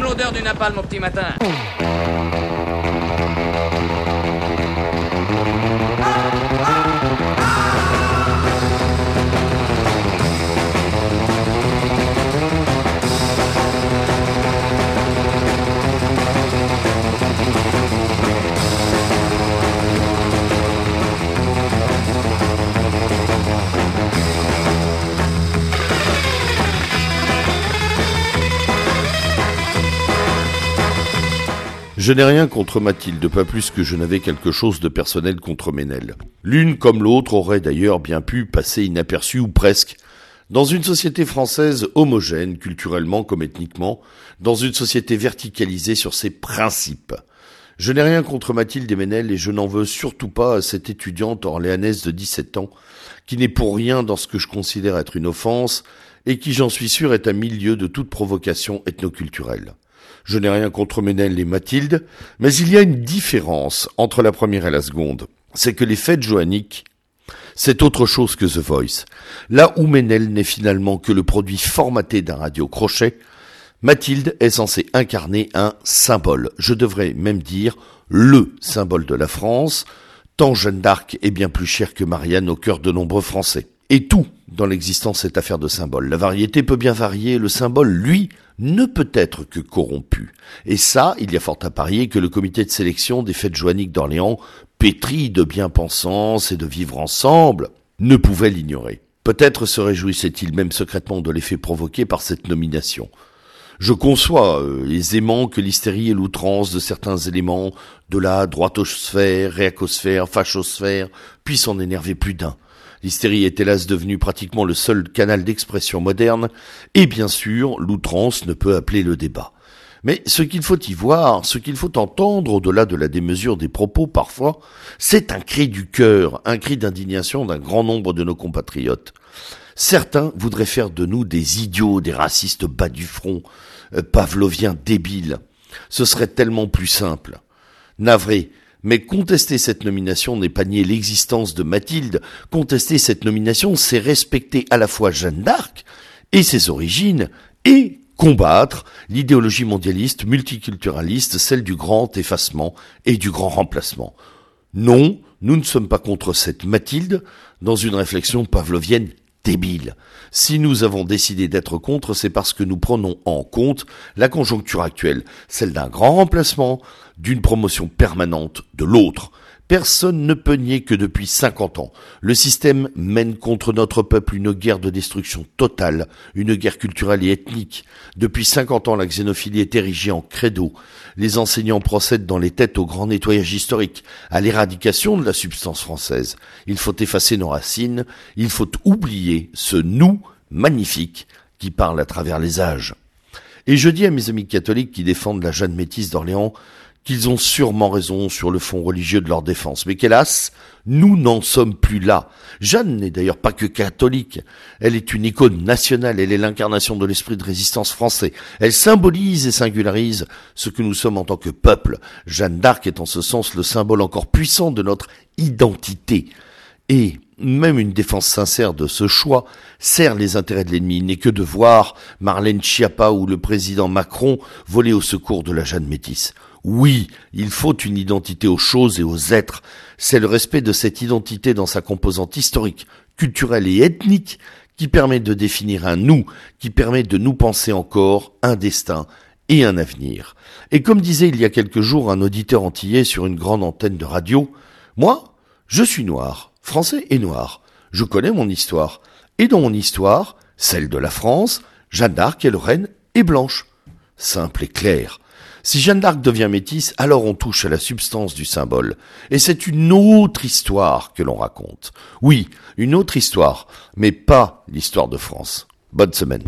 L'odeur du napalm au petit matin. Je n'ai rien contre Mathilde, pas plus que je n'avais quelque chose de personnel contre Ménel. L'une comme l'autre aurait d'ailleurs bien pu passer inaperçue ou presque dans une société française homogène, culturellement comme ethniquement, dans une société verticalisée sur ses principes. Je n'ai rien contre Mathilde et Ménel et je n'en veux surtout pas à cette étudiante orléanaise de 17 ans, qui n'est pour rien dans ce que je considère être une offense, et qui, j'en suis sûr, est à milieu de toute provocation ethnoculturelle. Je n'ai rien contre Ménel et Mathilde, mais il y a une différence entre la première et la seconde. C'est que les fêtes joanniques, c'est autre chose que The Voice. Là où Ménel n'est finalement que le produit formaté d'un radio crochet, Mathilde est censée incarner un symbole. Je devrais même dire le symbole de la France, tant Jeanne d'Arc est bien plus chère que Marianne au cœur de nombreux Français. Et tout dans l'existence est affaire de symbole. La variété peut bien varier, le symbole, lui, ne peut être que corrompu. Et ça, il y a fort à parier que le comité de sélection des fêtes joanniques d'Orléans, pétri de bien-pensance et de vivre ensemble, ne pouvait l'ignorer. Peut-être se réjouissait-il même secrètement de l'effet provoqué par cette nomination. Je conçois euh, aisément que l'hystérie et l'outrance de certains éléments de la droitosphère, réacosphère, fachosphère puissent en énerver plus d'un. L'hystérie est hélas devenue pratiquement le seul canal d'expression moderne, et bien sûr, l'outrance ne peut appeler le débat. Mais ce qu'il faut y voir, ce qu'il faut entendre au-delà de la démesure des propos parfois, c'est un cri du cœur, un cri d'indignation d'un grand nombre de nos compatriotes. Certains voudraient faire de nous des idiots, des racistes bas du front, euh, pavloviens débiles. Ce serait tellement plus simple. Navré, mais contester cette nomination n'est pas nier l'existence de Mathilde. Contester cette nomination, c'est respecter à la fois Jeanne d'Arc et ses origines et combattre l'idéologie mondialiste, multiculturaliste, celle du grand effacement et du grand remplacement. Non, nous ne sommes pas contre cette Mathilde dans une réflexion pavlovienne débile. Si nous avons décidé d'être contre, c'est parce que nous prenons en compte la conjoncture actuelle, celle d'un grand remplacement, d'une promotion permanente de l'autre. Personne ne peut nier que depuis 50 ans, le système mène contre notre peuple une guerre de destruction totale, une guerre culturelle et ethnique. Depuis 50 ans, la xénophilie est érigée en credo. Les enseignants procèdent dans les têtes au grand nettoyage historique, à l'éradication de la substance française. Il faut effacer nos racines, il faut oublier ce nous magnifique qui parle à travers les âges. Et je dis à mes amis catholiques qui défendent la Jeanne Métisse d'Orléans qu'ils ont sûrement raison sur le fond religieux de leur défense, mais qu'hélas, nous n'en sommes plus là. Jeanne n'est d'ailleurs pas que catholique, elle est une icône nationale, elle est l'incarnation de l'esprit de résistance français, elle symbolise et singularise ce que nous sommes en tant que peuple. Jeanne d'Arc est en ce sens le symbole encore puissant de notre identité. Et même une défense sincère de ce choix sert les intérêts de l'ennemi. Il n'est que de voir Marlène Schiappa ou le président Macron voler au secours de la Jeanne Métis. Oui, il faut une identité aux choses et aux êtres. C'est le respect de cette identité dans sa composante historique, culturelle et ethnique qui permet de définir un nous, qui permet de nous penser encore un destin et un avenir. Et comme disait il y a quelques jours un auditeur antillais sur une grande antenne de radio, moi, je suis noir, français et noir. Je connais mon histoire. Et dans mon histoire, celle de la France, Jeanne d'Arc et Lorraine est blanche. Simple et clair. Si Jeanne d'Arc devient métisse, alors on touche à la substance du symbole. Et c'est une autre histoire que l'on raconte. Oui, une autre histoire, mais pas l'histoire de France. Bonne semaine.